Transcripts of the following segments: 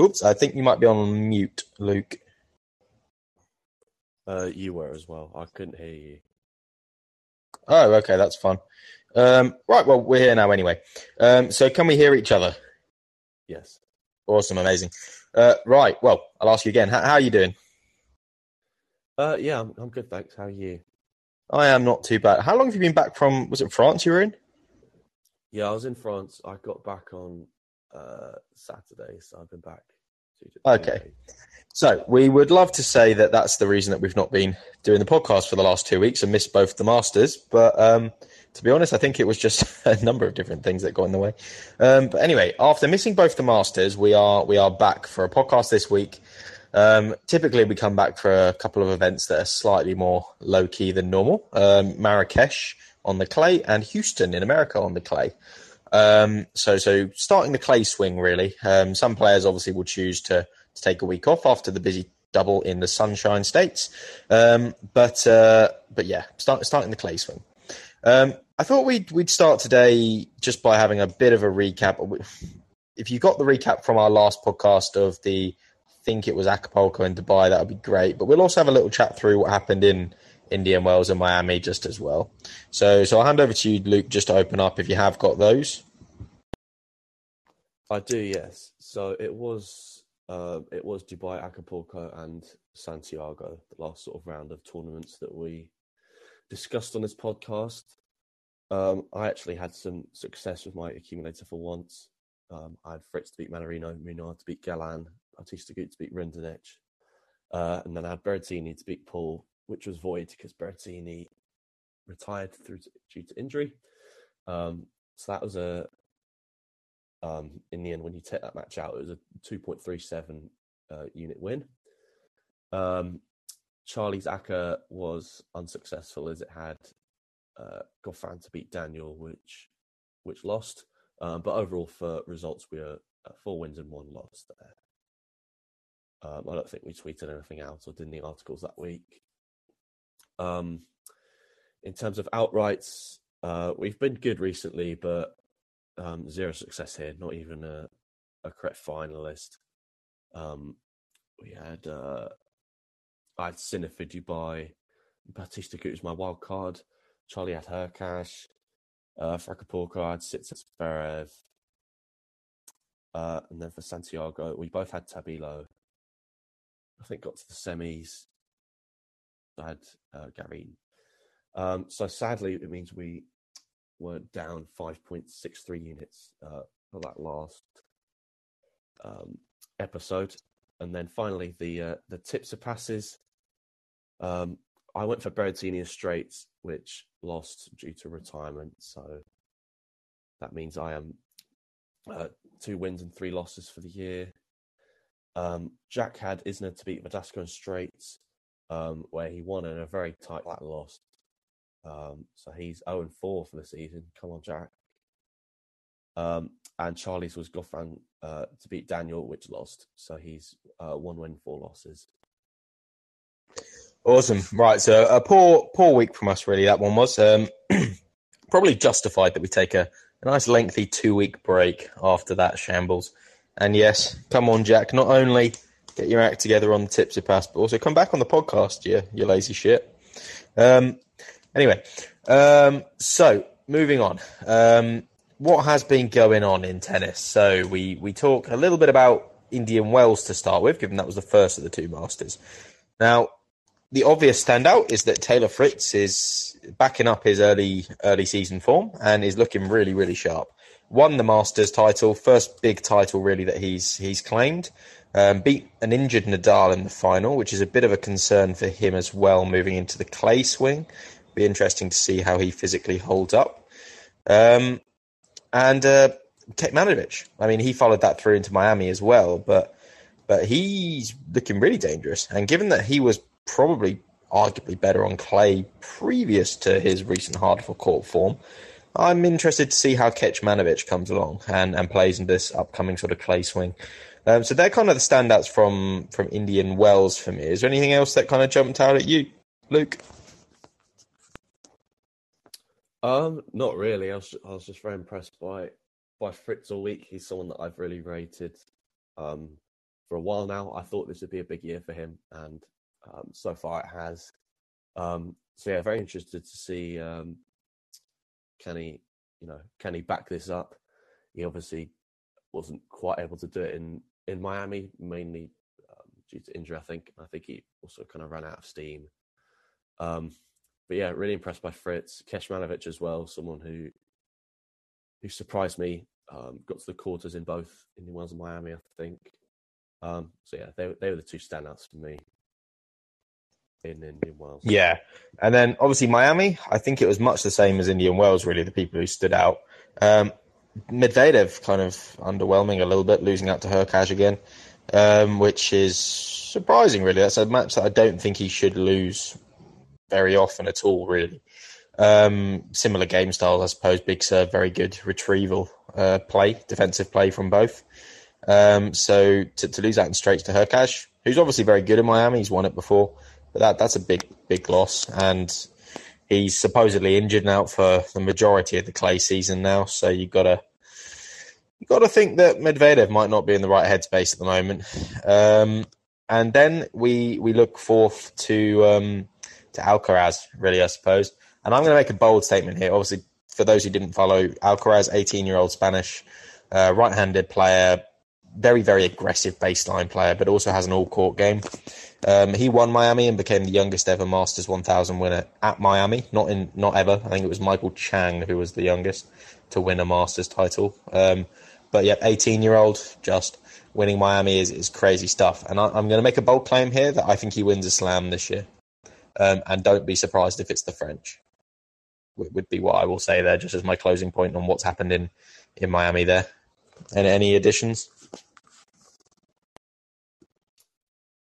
Oops, I think you might be on mute, Luke. Uh, you were as well. I couldn't hear you. Oh, okay, that's fun. Um, right, well, we're here now anyway. Um, so can we hear each other? Yes. Awesome, amazing. Uh, right, well, I'll ask you again. How, how are you doing? Uh, yeah, I'm, I'm good, thanks. How are you? I am not too bad. How long have you been back from? Was it France you were in? Yeah, I was in France. I got back on uh, Saturday, so I've been back. Okay. So we would love to say that that's the reason that we've not been doing the podcast for the last two weeks and missed both the Masters. But um, to be honest, I think it was just a number of different things that got in the way. Um, but anyway, after missing both the Masters, we are we are back for a podcast this week. Um, typically, we come back for a couple of events that are slightly more low key than normal. Um, Marrakesh on the clay and Houston in America on the clay. Um, so, so starting the clay swing really. Um, some players obviously will choose to, to take a week off after the busy double in the Sunshine States. Um, but uh, but yeah, start, starting the clay swing. Um, I thought we'd we'd start today just by having a bit of a recap. If you got the recap from our last podcast of the, I think it was Acapulco and Dubai, that would be great. But we'll also have a little chat through what happened in Indian Wells and Miami just as well. So so I'll hand over to you, Luke, just to open up if you have got those. I do, yes. So it was uh, it was Dubai, Acapulco, and Santiago, the last sort of round of tournaments that we discussed on this podcast. Um, I actually had some success with my accumulator for once. Um, I had Fritz to beat Mannarino, Munar to beat Galan, Bautista Agut to beat Rinderknech, uh, and then I had Berrettini to beat Paul, which was void because Berrettini retired through to, due to injury. Um, so that was a um, in the end when you take that match out, it was a 2.37 uh, unit win. Um, Charlie's ACCA was unsuccessful as it had uh, Goffin to beat Daniel, which which lost. Um, but overall, for results, we are uh, four wins and one loss there. Um, I don't think we tweeted anything out or did any articles that week. Um, in terms of outrights, uh, we've been good recently, but um, zero success here. Not even a, a correct finalist. Um, we had uh, I had Sinner for Dubai. Bautista was my wild card. Charlie had Hurkacz. Uh, for Acapulco, I had Tsitsiparev. Uh, and then for Santiago, we both had Tabilo. I think got to the semis. Had uh. Um, so sadly, it means we were down 5.63 units uh, for that last um, episode. And then finally, the uh, the Tsitsipas's. Um, I went for Berrettini Straights, which lost due to retirement. So that means I am uh, two wins and three losses for the year. Um, Jack had Isner to beat Verdasco and Straights, um, where he won in a very tight flat loss. Um, so he's 0 and 4 for the season. Come on, Jack. Um, and Charlie's was Goffin uh, to beat Daniel, which lost. So he's uh, one win, four losses. Awesome. Right. So a poor, poor week from us, really. That one was um, probably justified that we take a, a nice lengthy two week break after that shambles. And yes, come on, Jack. Not only get your act together on the Tsitsipas, but also come back on the podcast. You, you lazy shit. Um, anyway, um, so moving on. Um, what has been going on in tennis? So we we talk a little bit about Indian Wells to start with, given that was the first of the two Masters. Now, the obvious standout is that Taylor Fritz is backing up his early early season form and is looking really really sharp. Won the Masters title, first big title really that he's he's claimed. Um, beat an injured Nadal in the final, which is a bit of a concern for him as well, moving into the clay swing. Be interesting to see how he physically holds up. Um, and uh, Kecmanovic, I mean, he followed that through into Miami as well, but but he's looking really dangerous. And given that he was probably arguably better on clay previous to his recent hard for court form, I'm interested to see how Kecmanovic comes along and, and plays in this upcoming sort of clay swing. Um, so they're kind of the standouts from from Indian Wells for me. Is there anything else that kind of jumped out at you, Luke? Um, not really. I was I was just very impressed by by Fritz all week. He's someone that I've really rated. Um, for a while now. I thought this would be a big year for him, and um, so far it has. Um, so yeah, very interested to see um, can he, you know, can he back this up? He obviously wasn't quite able to do it in in Miami, mainly um, due to injury. I think. I think he also kind of ran out of steam. Um, but yeah, really impressed by Fritz Kecmanovic as well. Someone who who surprised me. Um, got to the quarters in both in Indian Wells and Miami, I think. Um, so yeah, they they were the two standouts for me in Indian Wells. Yeah, and then obviously Miami. I think it was much the same as Indian Wells. Really, the people who stood out. Um, Medvedev kind of underwhelming a little bit, losing out to Hurkacz again, um, which is surprising. Really, that's a match that I don't think he should lose very often at all. Really, um, similar game styles, I suppose. Big serve, very good retrieval uh, play, defensive play from both. Um, so to, to, lose out in straights to Hurkacz, who's obviously very good in Miami, he's won it before, but that that's a big big loss, and he's supposedly injured now for the majority of the clay season now. So you've got to you've got to think that Medvedev might not be in the right headspace at the moment. Um, and then we we look forth to um, to Alcaraz, really, I suppose. And I'm going to make a bold statement here. Obviously, for those who didn't follow, Alcaraz, 18 year old Spanish uh, right handed player, very, very aggressive baseline player, but also has an all court game. Um, he won Miami and became the youngest ever Masters 1000 winner at Miami. Not in, not ever. I think it was Michael Chang who was the youngest to win a Masters title. Um, but yeah, 18 year old, just winning Miami is, is crazy stuff. And I, am going to make a bold claim here that I think he wins a slam this year. Um, and don't be surprised if it's the French. Would, would be what I will say there, just as my closing point on what's happened in, in Miami there. And any additions?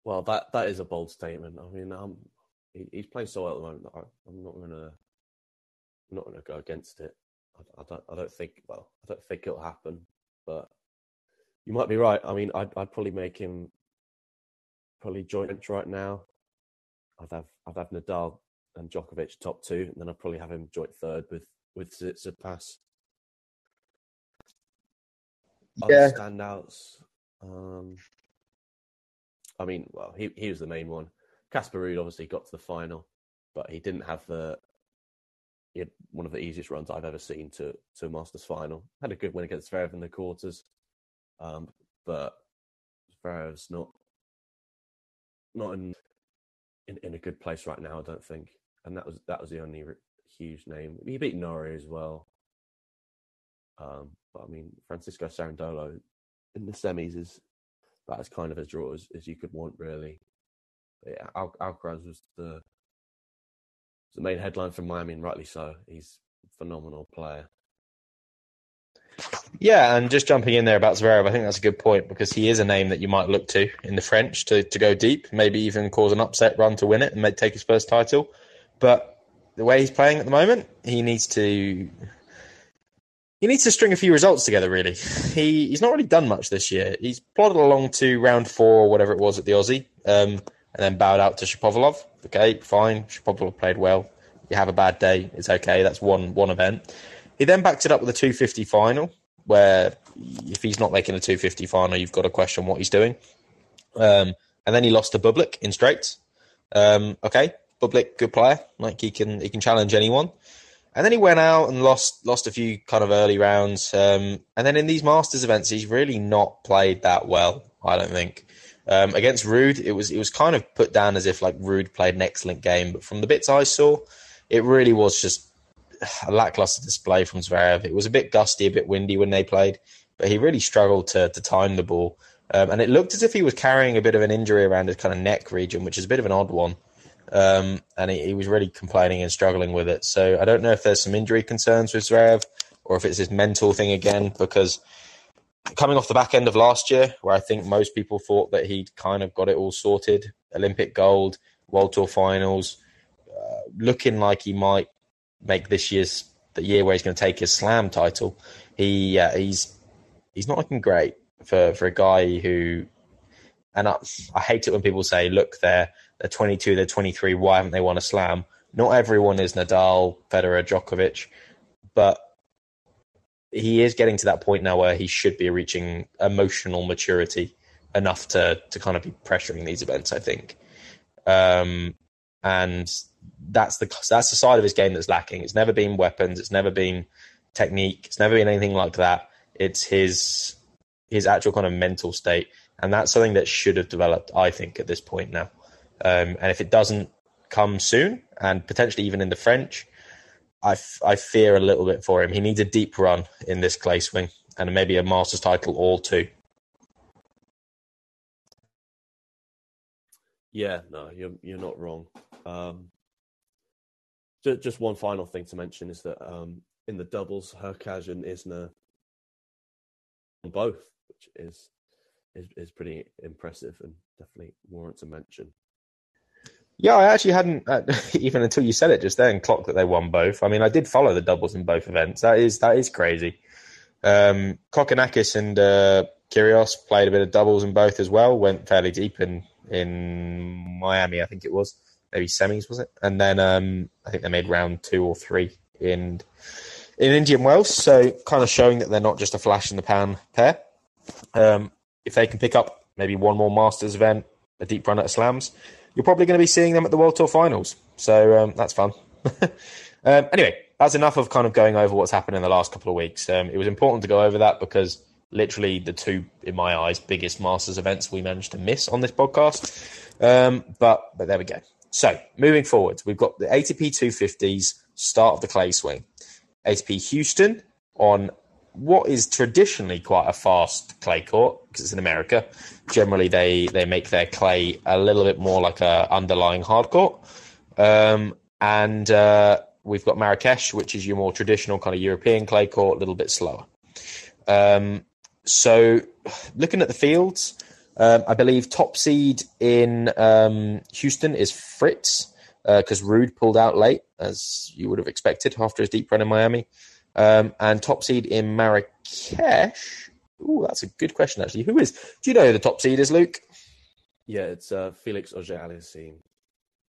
Well, that that is a bold statement. I mean, um, he, he's playing so well at the moment. I, am not gonna, I'm not gonna go against it. I, I, don't, I don't think. Well, I don't think it'll happen. But you might be right. I mean, I'd, I'd probably make him probably joint right now. I'd have I'd have Nadal and Djokovic top two, and then I'd probably have him joint third with with Tsitsipas. Yeah. Other standouts. Um, I mean, well, he he was the main one. Casper Ruud obviously got to the final, but he didn't have the. He had one of the easiest runs I've ever seen to to a Masters final. Had a good win against Zverev in the quarters, um, but Zverev's not not in, in in a good place right now. I don't think, and that was that was the only huge name. He beat Norrie as well, um, but I mean Francisco Cerundolo in the semis is as kind of a draw as, as you could want, really. But yeah, Al- Alcaraz was the the main headline from Miami, and rightly so. He's a phenomenal player. Yeah, and just jumping in there about Zverev, I think that's a good point because he is a name that you might look to in the French to, to go deep, maybe even cause an upset run to win it and make, take his first title. But the way he's playing at the moment, he needs to he needs to string a few results together. Really, he he's not really done much this year. He's plodded along to round four or whatever it was at the Aussie, um, and then bowed out to Shapovalov. Okay, fine. Shapovalov played well. You have a bad day, it's okay. That's one one event. He then backed it up with a 250 final, where if he's not making a 250 final, you've got to question what he's doing. Um, and then he lost to Bublik in straights. Um, okay, Bublik, good player. Like he can he can challenge anyone. And then he went out and lost lost a few kind of early rounds. Um, and then in these Masters events, he's really not played that well. I don't think um, against Ruud, it was it was kind of put down as if like Ruud played an excellent game, but from the bits I saw, it really was just a lackluster display from Zverev. It was a bit gusty, a bit windy when they played, but he really struggled to to time the ball. Um, and it looked as if he was carrying a bit of an injury around his kind of neck region, which is a bit of an odd one. Um, and he, he, was really complaining and struggling with it. So I don't know if there's some injury concerns with Zverev or if it's his mental thing again, because coming off the back end of last year, where I think most people thought that he'd kind of got it all sorted, Olympic gold, World Tour finals, uh, looking like he might make this year's the year where he's going to take his Slam title. He uh, he's he's not looking great for for a guy who, and I, I hate it when people say, "Look, they're they're 22, they're 23. Why haven't they won a slam? Not everyone is Nadal, Federer, Djokovic, but he is getting to that point now where he should be reaching emotional maturity. enough to to kind of be pressuring these events. I think, um, and that's the that's the side of his game that's lacking. It's never been weapons. It's never been technique. It's never been anything like that. It's his his actual kind of mental state, and that's something that should have developed. I think at this point now, um, and if it doesn't come soon, and potentially even in the French, I, f- I fear a little bit for him. He needs a deep run in this clay swing and maybe a Masters title or two. Yeah, no, you're you're not wrong. Um, just, just one final thing to mention is that um, in the doubles, Hurkacz and Isner on both, which is, is is pretty impressive and definitely warrants a mention. Yeah, I actually hadn't uh, even until you said it just then clocked that they won both. I mean, I did follow the doubles in both events. That is that is crazy. Um, Kokkinakis and uh, Kyrgios played a bit of doubles in both as well. Went fairly deep in in Miami, I think it was maybe semis was it, and then um, I think they made round two or three in in Indian Wells. So kind of showing that they're not just a flash in the pan pair. Um, if they can pick up maybe one more Masters event, a deep run at slams, you're probably going to be seeing them at the World Tour Finals. So um, that's fun. um, anyway, that's enough of kind of going over what's happened in the last couple of weeks. Um, it was important to go over that because literally the two, in my eyes, biggest Masters events we managed to miss on this podcast. Um, but but there we go. So moving forward, we've got the ATP 250s start of the clay swing. ATP Houston on what is traditionally quite a fast clay court because it's in America. Generally, they they make their clay a little bit more like a underlying hard court. Um, and uh, we've got Marrakesh, which is your more traditional kind of European clay court, a little bit slower. Um, so, looking at the fields, um, I believe top seed in um, Houston is Fritz because uh, Ruud pulled out late, as you would have expected after his deep run in Miami. Um, and top seed in Marrakesh. Oh, that's a good question, actually. Who is? Do you know who the top seed is, Luke? Yeah, it's uh, Felix Auger-Aliassime.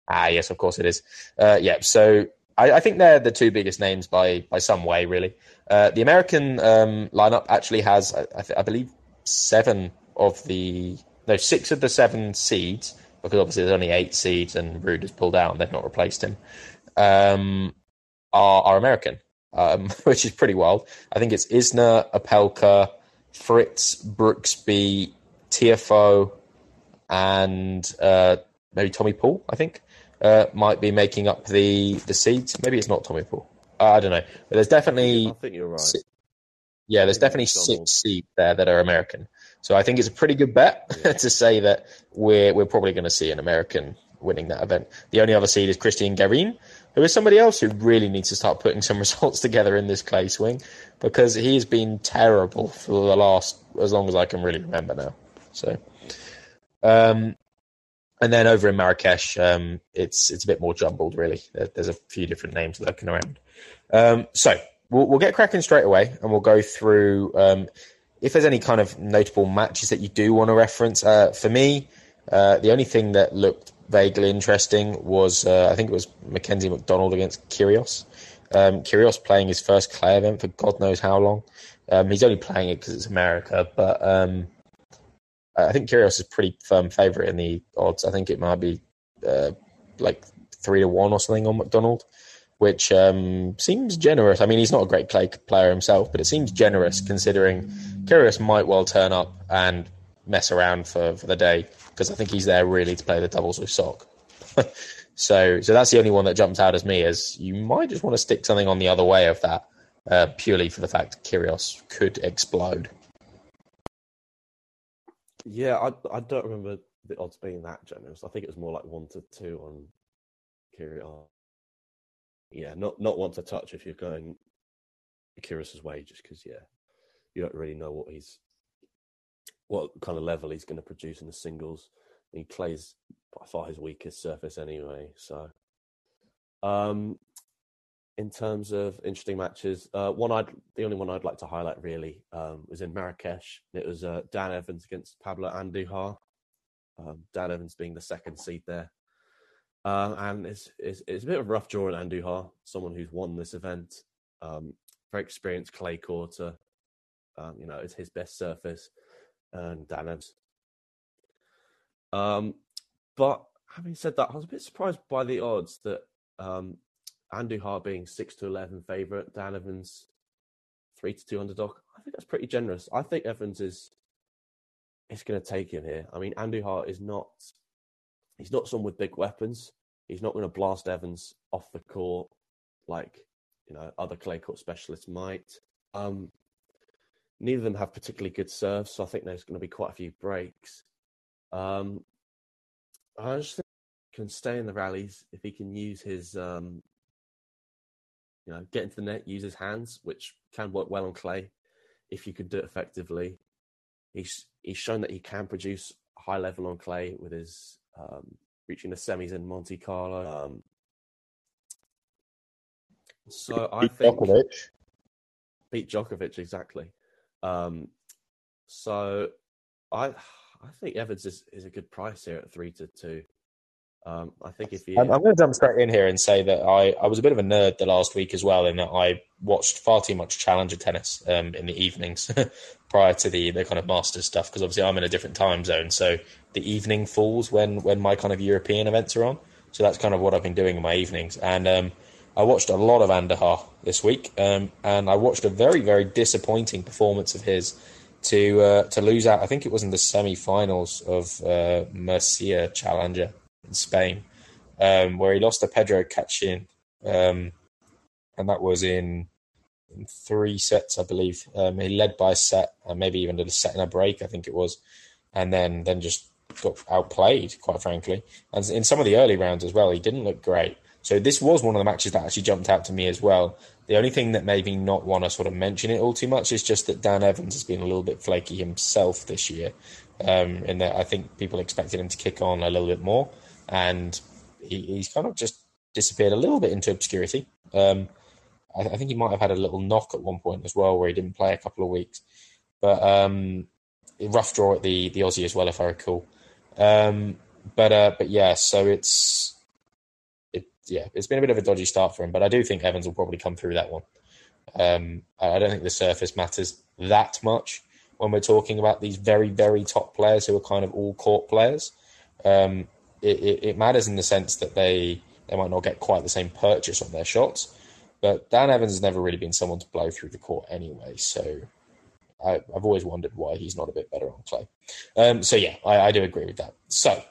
Ah, yes, of course it is. Uh, yeah, so I, I, think they're the two biggest names by by some way, really. Uh, the American um, lineup actually has, I, I, believe, seven of the no six of the seven seeds because obviously there's only eight seeds and Ruud has pulled out and they've not replaced him. Um, are are American, um, which is pretty wild. I think it's Isner, Opelka, Fritz, Brooksby, Tiafoe, and uh, maybe Tommy Paul. I think uh, might be making up the the seeds. Maybe it's not Tommy Paul. Uh, I don't know, but there's definitely. I think you're right. Six, yeah, there's definitely six seeds there that are American. So I think it's a pretty good bet yeah. to say that we're we're probably going to see an American winning that event. The only other seed is Cristian Garin, who is somebody else who really needs to start putting some results together in this clay swing because he has been terrible for the last as long as I can really remember now. So, um, and then over in Marrakesh, um, it's it's a bit more jumbled, really. There, there's a few different names lurking around. Um, so we'll, we'll get cracking straight away, and we'll go through um, if there's any kind of notable matches that you do want to reference. Uh, for me, uh, the only thing that looked vaguely interesting was uh, I think it was Mackenzie McDonald against Kyrgios. Um, Kyrgios playing his first clay event for God knows how long. Um, he's only playing it because it's America, but um, I think Kyrgios is pretty firm favourite in the odds. I think it might be uh, like three to one or something on McDonald, which um, seems generous. I mean, he's not a great play player himself, but it seems generous considering Kyrgios might well turn up and mess around for, for the day because I think he's there really to play the doubles with Sock. so, so that's the only one that jumps out as me. As you might just want to stick something on the other way of that, uh, purely for the fact Kyrgios could explode. Yeah, I I don't remember the odds being that generous. I think it was more like one to two on Kyrgios. Yeah, not not one to touch if you're going Kyrgios's way, just because yeah, you don't really know what he's what kind of level he's going to produce in the singles. He plays by far his weakest surface anyway. So, um, in terms of interesting matches, uh, one I'd the only one I'd like to highlight really um, was in Marrakesh. It was uh, Dan Evans against Pablo Andujar. Um, Dan Evans being the second seed there, uh, and it's, it's, it's a bit of a rough draw in Andujar, someone who's won this event, um, very experienced clay courter. Um, you know, it's his best surface, and Dan Evans Um, but having said that, I was a bit surprised by the odds that um, Hart being six to eleven favourite, Dan Evans three to two underdog. I think that's pretty generous. I think Evans is is going to take him here. I mean, Andujar is not he's not someone with big weapons. He's not going to blast Evans off the court like you know other clay court specialists might. Um, neither of them have particularly good serves, so I think there's going to be quite a few breaks. Um, I just think he can stay in the rallies if he can use his, um, you know, get into the net, use his hands, which can work well on clay if you can do it effectively. He's he's shown that he can produce high level on clay with his um, reaching the semis in Monte Carlo. Um, so I think Djokovic. beat Djokovic exactly. Um, so I I think Evans is, is a good price here at three to two. Um, I think if you, I'm, I'm going to jump straight in here and say that I, I was a bit of a nerd the last week as well, in that I watched far too much Challenger tennis um, in the evenings prior to the, the kind of Masters stuff, because obviously I'm in a different time zone. So the evening falls when, when my kind of European events are on. So that's kind of what I've been doing in my evenings. And um, I watched a lot of Andujar this week, um, and I watched a very, very disappointing performance of his to uh, to lose out. I think it was in the semi-finals of uh, Challenger in Spain, um, where he lost to Pedro Cachin, um, and that was in, in three sets, I believe. Um, he led by a set, and maybe even did a set and a break, I think it was, and then then just got outplayed, quite frankly. And in some of the early rounds as well, he didn't look great. So this was one of the matches that actually jumped out to me as well. The only thing that made me not want to sort of mention it all too much is just that Dan Evans has been a little bit flaky himself this year. Um, in that I think people expected him to kick on a little bit more, and he, he's kind of just disappeared a little bit into obscurity. Um, I, I, think he might have had a little knock at one point as well, where he didn't play a couple of weeks. But um, rough draw at the the Aussie as well, if I recall. Um, but uh, but yeah, so it's yeah, it's been a bit of a dodgy start for him, but I do think Evans will probably come through that one. Um, I don't think the surface matters that much when we're talking about these very, very top players who are kind of all court players. Um, it, it, it, matters in the sense that they they might not get quite the same purchase on their shots, but Dan Evans has never really been someone to blow through the court anyway. So I, have always wondered why he's not a bit better on clay. Um, so yeah, I, I do agree with that. So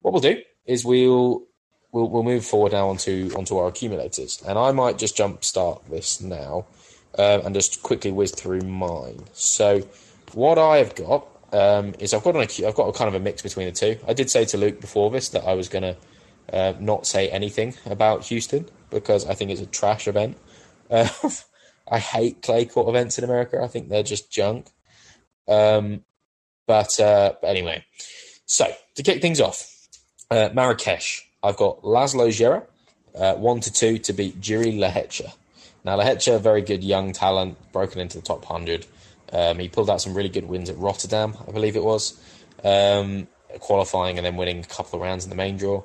what we'll do is we'll we'll, we'll move forward now onto onto our accumulators, and I might just jump start this now uh, and just quickly whiz through mine. So, what I've got um, is I've got an I've got a kind of a mix between the two. I did say to Luke before this that I was going to uh, not say anything about Houston because I think it's a trash event. Uh, I hate clay court events in America. I think they're just junk. Um, but, uh, but anyway, so to kick things off, uh, Marrakesh. I've got Laslo Djere, uh, one to two to beat Jiri Lehecka. Now Lehecka, very good young talent, broken into the top hundred. Um, he pulled out some really good wins at Rotterdam, I believe it was, um, qualifying and then winning a couple of rounds in the main draw.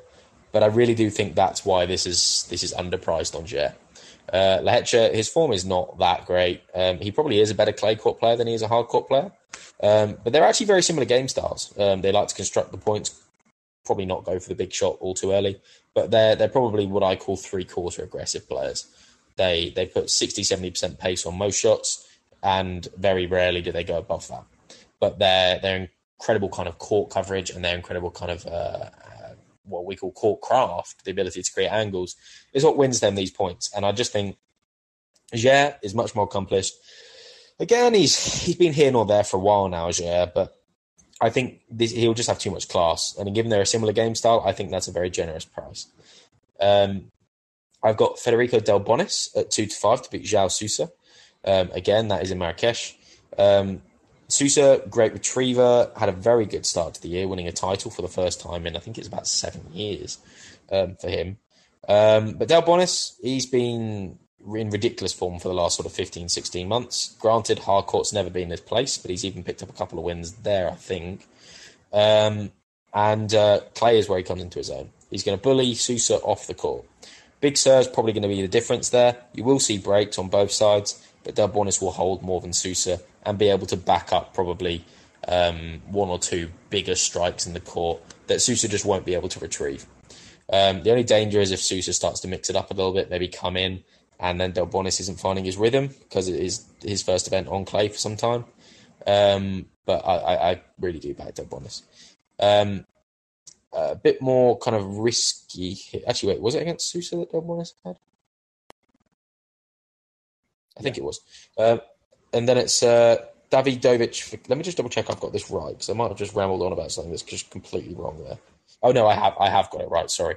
But I really do think that's why this is this is underpriced on Djere. Uh, Lehecka, his form is not that great. Um, he probably is a better clay court player than he is a hard court player. Um, but they're actually very similar game styles. Um, they like to construct the points probably not go for the big shot all too early. But they're they're probably what I call three quarter aggressive players. They they put 60 70% pace on most shots, and very rarely do they go above that. But they're they're incredible kind of court coverage, and they're incredible kind of uh, what we call court craft, the ability to create angles, is what wins them these points. And I just think Djere is much more accomplished. Again, he's he's been here nor there for a while now, Djere, but I think this, he'll just have too much class. And given they're a similar game style, I think that's a very generous price. Um, I've got Federico Delbonis at two to five to beat João Sousa. Um, again, that is in Marrakesh. Um, Sousa, great retriever, had a very good start to the year, winning a title for the first time in I think it's about seven years um, for him. Um, but Delbonis, he's been in ridiculous form for the last sort of 15, 16 months. Granted, hard court's never been his place, but he's even picked up a couple of wins there, I think. Um, and uh, Clay is where he comes into his own. He's going to bully Sousa off the court. Big Sur's probably going to be the difference there. You will see breaks on both sides, but Delbonis will hold more than Sousa and be able to back up probably um, one or two bigger strikes in the court that Sousa just won't be able to retrieve. Um, the only danger is if Sousa starts to mix it up a little bit, maybe come in, and then Delbonis isn't finding his rhythm because it is his first event on clay for some time. Um, but I, I, I, really do back Delbonis. Um, a bit more kind of risky. Actually, wait, was it against Sousa that Delbonis had? I think it was. Um, and then it's uh, Davidovich. Let me just double check I've got this right because I might have just rambled on about something that's just completely wrong there. Oh no, I have I have got it right. Sorry.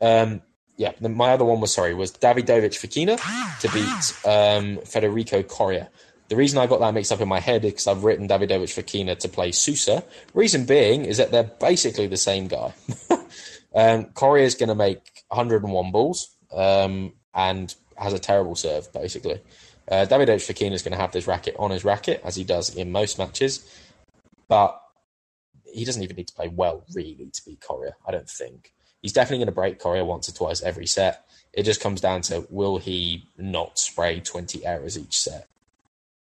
Um, yeah, my other one was sorry was Davidovich Fokina to beat um, Federico Coria. The reason I got that mixed up in my head is because I've written Davidovich Fokina to play Sousa. Reason being is that they're basically the same guy. um, Coria is going to make 101 balls um, and has a terrible serve, basically. Uh, Davidovich Fokina is going to have this racket on his racket, as he does in most matches. But he doesn't even need to play well, really, to beat Coria, I don't think. He's definitely going to break Coria once or twice every set. It just comes down to will he not spray 20 errors each set?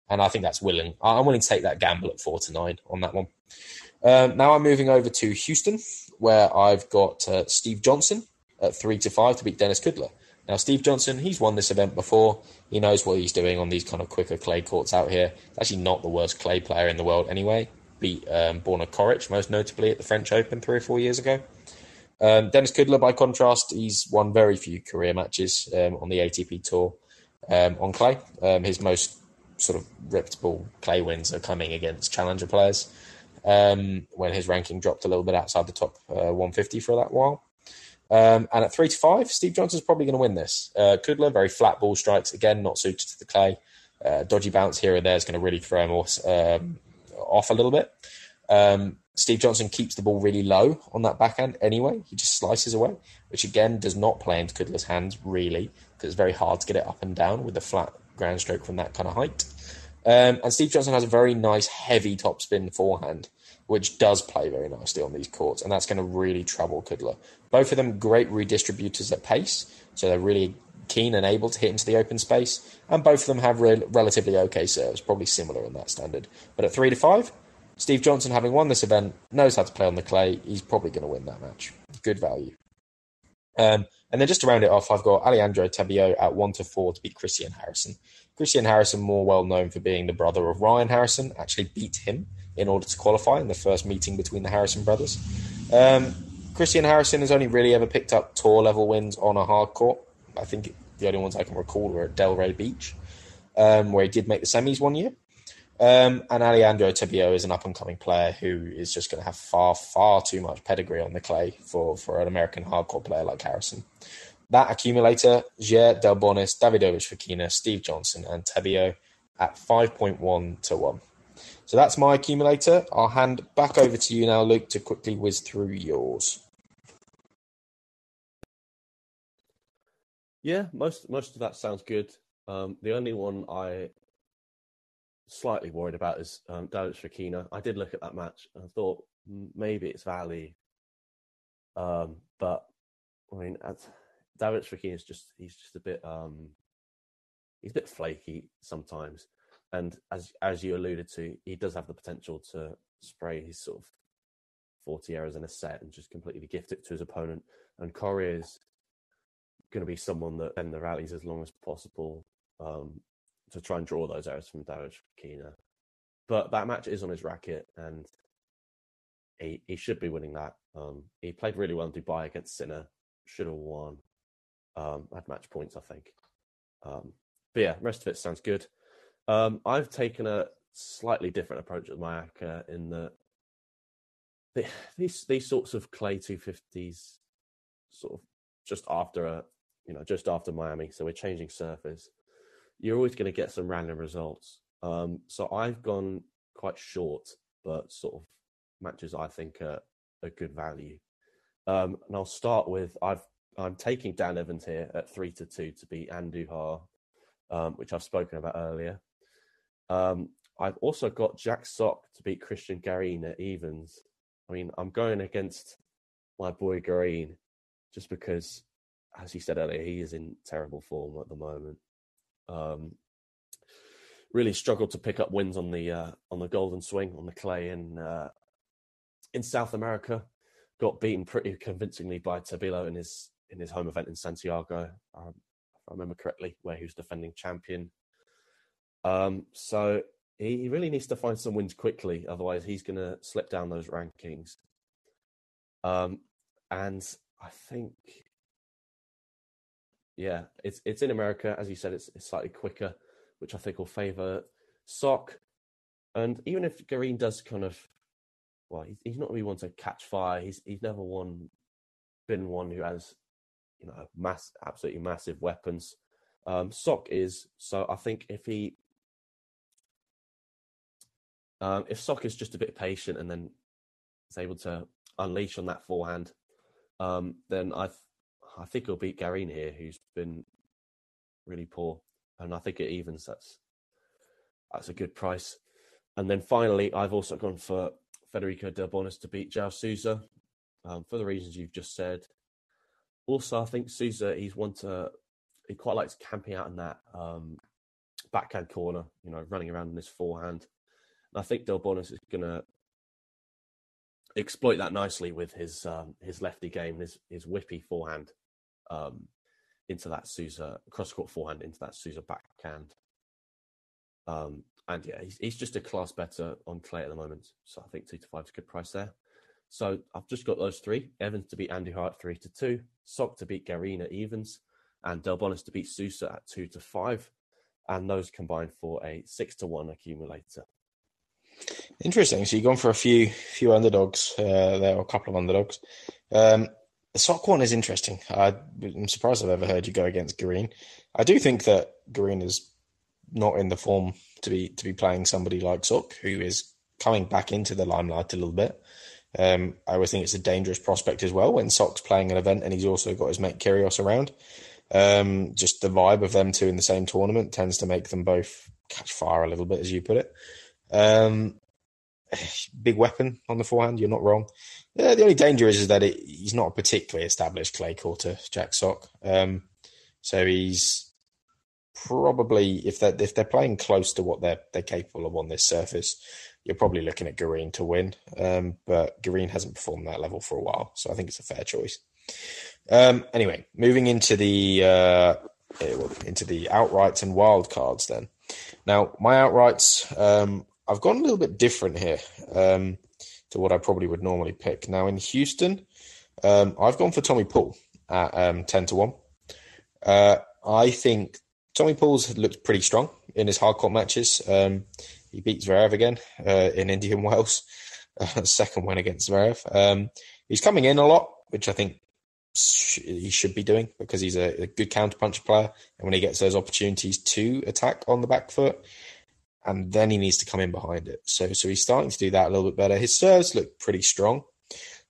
And I think that's willing. I'm willing to take that gamble at four to nine on that one. Um, now I'm moving over to Houston, where I've got uh, Steve Johnson at three to five to beat Denis Kudla. Now, Steve Johnson, he's won this event before. He knows what he's doing on these kind of quicker clay courts out here. actually not the worst clay player in the world anyway. Beat um, Borna Coric, most notably at the French Open three or four years ago. Um, Denis Kudla, by contrast, he's won very few career matches um, on the ATP Tour um, on clay. Um, his most sort of reputable clay wins are coming against challenger players um, when his ranking dropped a little bit outside the top uh, 150 for that while. And at three to five, Steve Johnson's probably going to win this. Uh, Kudla, very flat ball strikes, again, not suited to the clay. Uh, dodgy bounce here and there is going to really throw him off, um, off a little bit. Um, Steve Johnson keeps the ball really low on that backhand anyway. He just slices away, which again does not play into Kudla's hands really, because it's very hard to get it up and down with a flat ground stroke from that kind of height. Um, and Steve Johnson has a very nice heavy topspin forehand, which does play very nicely on these courts, and that's going to really trouble Kudla. Both of them great redistributors at pace, so they're really keen and able to hit into the open space, and both of them have re- relatively okay serves, probably similar in that standard. But at three to five, Steve Johnson, having won this event, knows how to play on the clay. He's probably going to win that match. Good value. Um, and then just to round it off, I've got Alejandro Tabilo at one to four to beat Christian Harrison. Christian Harrison, more well known for being the brother of Ryan Harrison, actually beat him in order to qualify in the first meeting between the Harrison brothers. Um, Christian Harrison has only really ever picked up tour level wins on a hard court. I think the only ones I can recall were at Delray Beach, um, where he did make the semis one year. Um, and Alejandro Tabilo is an up and coming player who is just going to have far, far too much pedigree on the clay for, for an American hard court player like Harrison. That accumulator, Djere, Delbonis, Davidovich Fokina, Steve Johnson, and Tabilo at 5.1 to 1. So that's my accumulator. I'll hand back over to you now, Luke, to quickly whiz through yours. Yeah, most most of that sounds good. Um, the only one I slightly worried about is um, Davidovich Fokina. I did look at that match and thought maybe it's Valley, um, but I mean, David Fokina is just he's just a bit um he's a bit flaky sometimes. And as as you alluded to, he does have the potential to spray his sort of 40 errors in a set and just completely gift it to his opponent. And Coria is going to be someone that end the rallies as long as possible um, to try and draw those errors from David Fokina. But that match is on his racket, and he he should be winning that. Um, he played really well in Dubai against Sinner, should have won um, had match points, I think. Um, but yeah, rest of it sounds good. Um, I've taken a slightly different approach with my ACCA in that the, these these sorts of clay 250s, sort of just after a you know just after Miami, so we're changing surface. You're always going to get some random results. Um, so I've gone quite short, but sort of matches I think are a good value. Um, and I'll start with I've I'm taking Dan Evans here at three to two to beat Andujar, um, which I've spoken about earlier. Um, I've also got Jack Sock to beat Christian Garin at evens. I mean, I'm going against my boy Garin just because, as he said earlier, he is in terrible form at the moment. Um, really struggled to pick up wins on the uh, on the Golden Swing on the clay in uh, in South America. Got beaten pretty convincingly by Tabilo in his in his home event in Santiago, um, if I remember correctly, where he was defending champion. Um, so he, really needs to find some wins quickly, otherwise he's going to slip down those rankings. Um, and I think, yeah, it's it's in America, as you said, it's, it's slightly quicker, which I think will favour Sock. And even if Garin does kind of, well, he's, he's not really one to catch fire. He's he's never one been one who has, you know, mass absolutely massive weapons. Um, Sock is so. I think if he um, if Sock is just a bit patient and then is able to unleash on that forehand, um, then I I think he'll beat Garin here, who's been really poor, and I think it evens. That's that's a good price. And then finally, I've also gone for Federico Delbonis to beat João Sousa um, for the reasons you've just said. Also, I think Sousa he's one to he quite likes camping out in that um, backhand corner, you know, running around in his forehand. And I think Delbonis is going to exploit that nicely with his um, his lefty game, his his whippy forehand um, into that Sousa cross court forehand into that Sousa backhand. Um, and yeah, he's, he's just a class better on clay at the moment. So I think two to five is a good price there. So I've just got those three: Evans to beat Andujar three to two, Sock to beat Garina evens, and Delbonis to beat Sousa at two to five. And those combined for a six to one accumulator. Interesting. So you've gone for a few few underdogs uh, there, or a couple of underdogs. Um, the sock one is interesting. I, am surprised I've ever heard you go against Garin. I do think that Garin is not in the form to be to be playing somebody like Sock, who is coming back into the limelight a little bit. Um, I always think it's a dangerous prospect as well when Sock's playing an event and he's also got his mate Kyrgios around. Um, just the vibe of them two in the same tournament tends to make them both catch fire a little bit, as you put it. Um, big weapon on the forehand. You're not wrong. Yeah, the only danger is, is that it, he's not a particularly established clay courter, Jack Sock. Um, so he's probably if they if they're playing close to what they're they're capable of on this surface, you're probably looking at Garin to win. Um, but Garin hasn't performed that level for a while, so I think it's a fair choice. Um, anyway, moving into the uh, into the outrights and wild cards. Then now my outrights. Um, I've gone a little bit different here um, to what I probably would normally pick. Now in Houston, um, I've gone for Tommy Paul at um, ten to one. Uh, I think Tommy Paul's looked pretty strong in his hard court matches. Um, he beat Zverev again uh, in Indian Wells, uh, second win against Zverev. Um, he's coming in a lot, which I think he should be doing because he's a, a good counterpunch player, and when he gets those opportunities to attack on the back foot, and then he needs to come in behind it. So, so he's starting to do that a little bit better. His serves look pretty strong,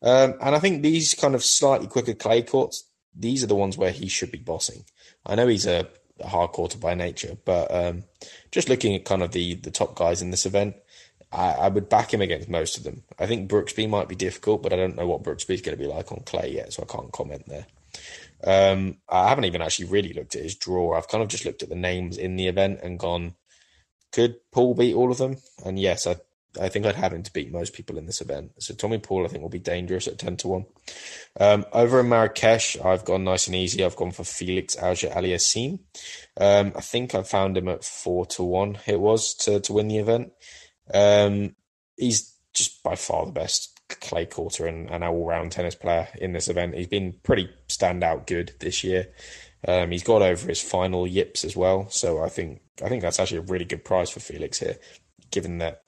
um, and I think these kind of slightly quicker clay courts, these are the ones where he should be bossing. I know he's a, hard courter by nature, but um, just looking at kind of the the top guys in this event, I, I, would back him against most of them. I think Brooksby might be difficult, but I don't know what Brooksby is going to be like on clay yet, so I can't comment there. Um, I haven't even actually really looked at his draw. I've kind of just looked at the names in the event and gone, could Paul beat all of them? And yes, I I think I'd have him to beat most people in this event. So Tommy Paul, I think, will be dangerous at ten to one. Um, over in Marrakesh, I've gone nice and easy. I've gone for Felix Auger Aliassime. Um, I think I found him at four to one. It was to to win the event. Um, he's just by far the best clay courter and, and all round tennis player in this event. He's been pretty standout good this year. Um, he's got over his final yips as well, so I think I think that's actually a really good price for Felix here, given that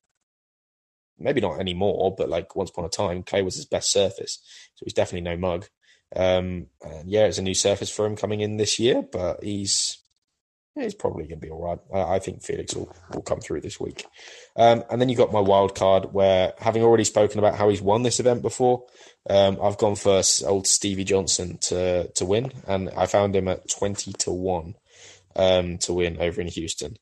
maybe not anymore, but like once upon a time, clay was his best surface, so he's definitely no mug. Um, and yeah, it's a new surface for him coming in this year, but he's he's probably going to be all right. I, I, think Felix will, will come through this week. Um, and then you got my wild card, where having already spoken about how he's won this event before, um, I've gone for old Stevie Johnson to to win, and I found him at twenty to one um, to win over in Houston.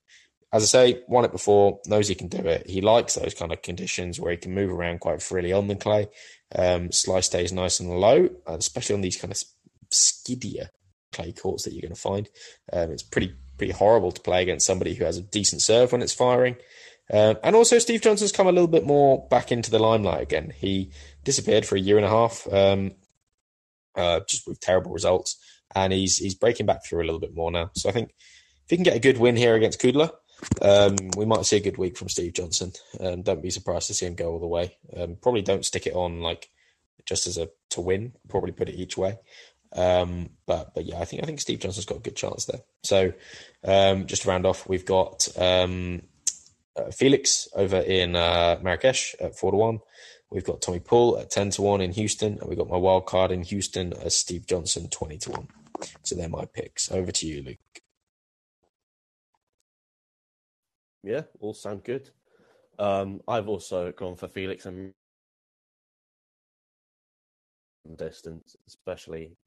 As I say, won it before, knows he can do it. He likes those kind of conditions where he can move around quite freely on the clay. Um, slice stays nice and low, especially on these kind of skiddier clay courts that you're going to find. Um, it's pretty pretty horrible to play against somebody who has a decent serve when it's firing. Um, and also, Steve Johnson's come a little bit more back into the limelight again. He disappeared for a year and a half, um, uh, just with terrible results, and he's he's breaking back through a little bit more now. So I think if he can get a good win here against Kudla, um, we might see a good week from Steve Johnson. Um, don't be surprised to see him go all the way. Um, probably don't stick it on like just as a to win. Probably put it each way. Um, but but yeah, I think I think Steve Johnson's got a good chance there. So um, just to round off, we've got um, uh, Felix over in uh, Marrakesh at four to one. We've got Tommy Paul at ten to one in Houston, and we've got my wild card in Houston as Steve Johnson twenty to one. So they're my picks. Over to you, Luke. Yeah, all sound good. Um, I've also gone for Felix and distance, especially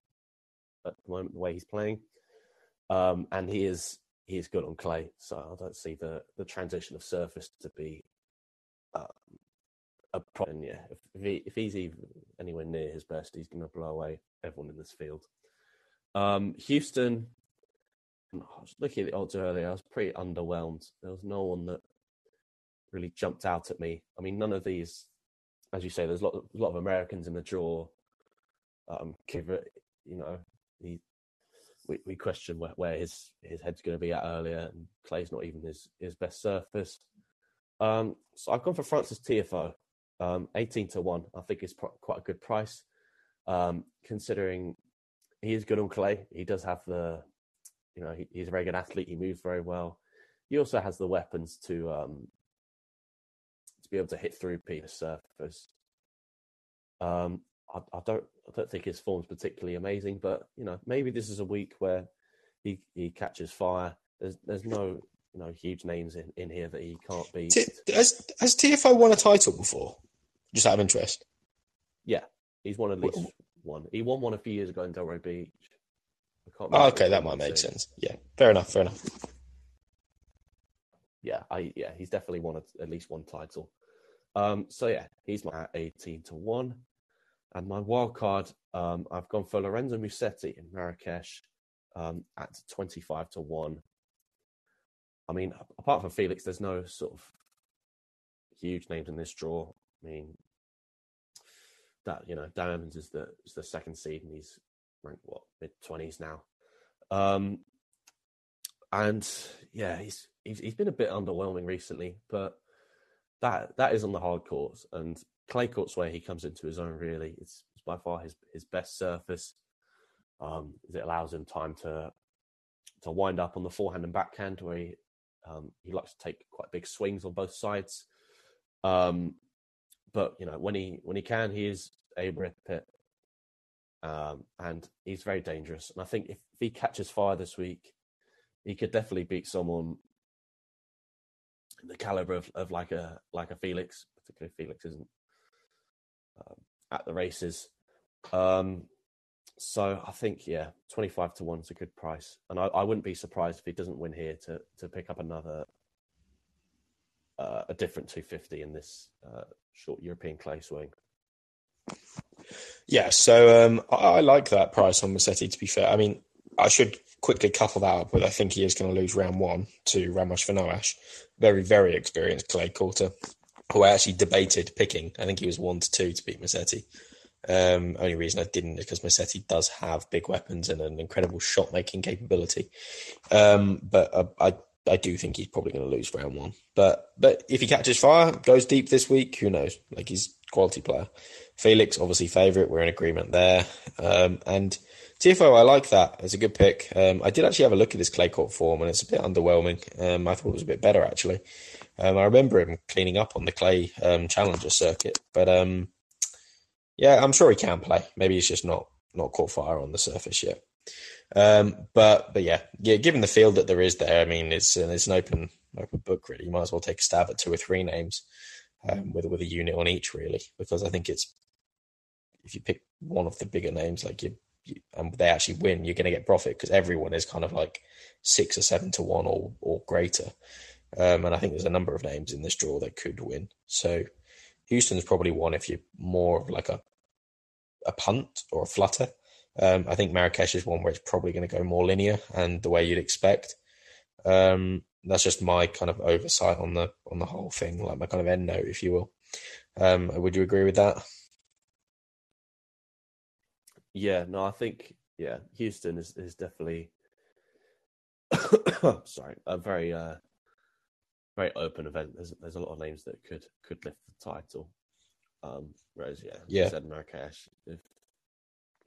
at the moment the way he's playing. Um, and he is he is good on clay, so I don't see the the transition of surface to be um, a problem. Yeah, if, if, he, if he's even anywhere near his best, he's going to blow away everyone in this field. Um, Houston, I was looking at the odds earlier. I was pretty underwhelmed. There was no one that really jumped out at me. I mean, none of these, as you say, there's a lot, a lot of Americans in the draw. Um, you know, he, we, we question where, where his his head's going to be at earlier, and Clay's not even his his best surface. Um, so I've gone for Francis Tiafoe, um, eighteen to one. I think is pro- quite a good price, um, considering he is good on clay. He does have the you know, he, he's a very good athlete. He moves very well. He also has the weapons to um, to be able to hit through Peter's surface. Um, I, I, don't I don't think his form's particularly amazing, but you know, maybe this is a week where he he catches fire. There's there's no you know huge names in, in here that he can't beat. T- has has Tiafoe won a title before? Just out of interest. Yeah, he's won at least one. He won one a few years ago in Delray Beach. Oh, okay, that might make sense. Yeah, fair enough. Fair enough. Yeah, I yeah, he's definitely won a, at least one title. Um, so yeah, he's my eighteen to one, and my wild card. Um, I've gone for Lorenzo Musetti in Marrakesh um, at twenty five to one. I mean, apart from Felix, there's no sort of huge names in this draw. I mean, that you know, Dan Evans is the is the second seed, and he's ranked what mid twenties now. Um, and yeah, he's, he's he's been a bit underwhelming recently, but that that is on the hard courts and clay courts where he comes into his own. Really, it's, it's by far his his best surface. Um, it allows him time to to wind up on the forehand and backhand, where he um, he likes to take quite big swings on both sides. Um, but you know when he when he can, he is a rip it um, and he's very dangerous. And I think if, if, he catches fire this week, he could definitely beat someone in the caliber of, of like a like a Felix, particularly Felix isn't at the races. Um, so I think yeah, twenty five to one is a good price, and I, I, wouldn't be surprised if he doesn't win here to to pick up another uh, a different two fifty in this uh, short European clay swing. Yeah, so um, I, I, like that price on Musetti. To be fair, I mean, I should quickly couple that up, but I think he is going to lose round one to Ramos Viñolas, very very experienced clay courter, who I actually debated picking. I think he was one to two to beat Musetti. Um, only reason I didn't is because Musetti does have big weapons and an incredible shot making capability. Um, but uh, I I do think he's probably going to lose round one. But but if he catches fire, goes deep this week, who knows? Like he's quality player. Felix, obviously favourite. We're in agreement there. Um, and Tiafoe, I like that. It's a good pick. Um, I did actually have a look at his clay court form, and it's a bit underwhelming. Um, I thought it was a bit better actually. Um, I remember him cleaning up on the clay um, challenger circuit, but um, yeah, I'm sure he can play. Maybe he's just not not caught fire on the surface yet. but but yeah, yeah. Given the field that there is there, I mean, it's uh, it's an open open book really. You might as well take a stab at two or three names with with a unit on each really, because I think it's if you pick one of the bigger names, like you, you and they actually win, you're going to get profit because everyone is kind of like six or seven to one or or greater. Um, and I think there's a number of names in this draw that could win. So Houston's probably one if you're more of like a a punt or a flutter. Um, I think Marrakesh is one where it's probably going to go more linear and the way you'd expect. Um, that's just my kind of oversight on the on the whole thing, like my kind of end note, if you will. Um, would you agree with that? Yeah, no, I think yeah, Houston is is definitely sorry a very uh very open event. There's there's a lot of names that could could lift the title. Um, whereas yeah, yeah, said Marrakesh, if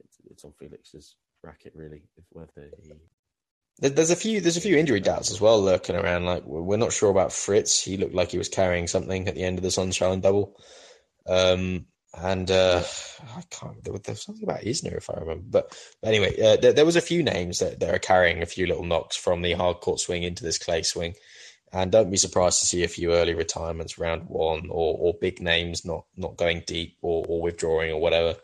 it's, it's on Felix's bracket really, if whether he there's a few there's a few injury doubts as well lurking around. Like we're not sure about Fritz. He looked like he was carrying something at the end of the Sunshine Double. Um, and uh, I can't. There was something about Isner, if I remember. But, but anyway, uh, there, there, was a few names that, that are carrying a few little knocks from the hard court swing into this clay swing, and don't be surprised to see a few early retirements round one, or, or big names not not going deep or, or withdrawing or whatever.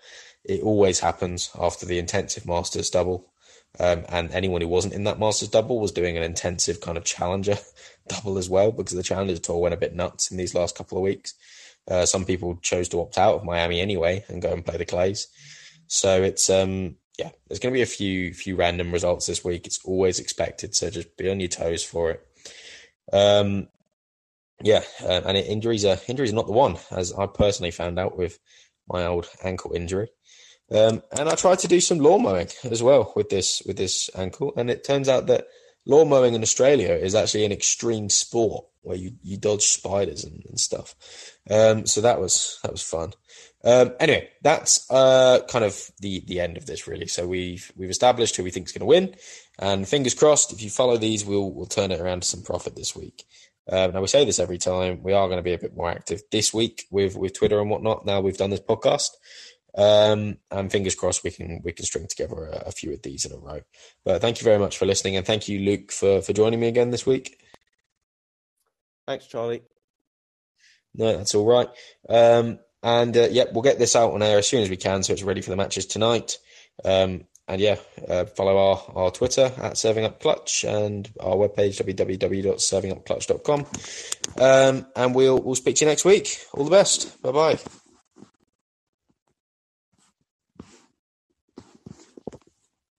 It always happens after the intensive Masters double. Um, and anyone who wasn't in that Masters double was doing an intensive kind of challenger double as well because the challenger tour went a bit nuts in these last couple of weeks. Uh, some people chose to opt out of Miami anyway and go and play the clays. So it's um yeah, there's going to be a few few random results this week. It's always expected, so just be on your toes for it. Um, yeah, uh, and injuries are injuries are not the one, as I personally found out with my old ankle injury. Um, and I tried to do some lawn mowing as well with this with this ankle, and it turns out that lawn mowing in Australia is actually an extreme sport where you, you dodge spiders and, and stuff. Um, so that was that was fun. Um, anyway, that's uh, kind of the the end of this really. So we've we've established who we think is going to win, and fingers crossed. If you follow these, we'll we'll turn it around to some profit this week. Um, now we say this every time. We are going to be a bit more active this week with with Twitter and whatnot. Now we've done this podcast. Um, and fingers crossed we can we can string together a, a, few of these in a row. But thank you very much for listening, and thank you, Luke, for for joining me again this week. Thanks, Charlie. No, that's all right. Um, and uh, yeah, we'll get this out on air as soon as we can, so it's ready for the matches tonight. Um, and yeah, uh, follow our, our Twitter at Serving Up Clutch and our webpage www.servingupclutch.com. Um, and we'll we'll speak to you next week. All the best. Bye bye.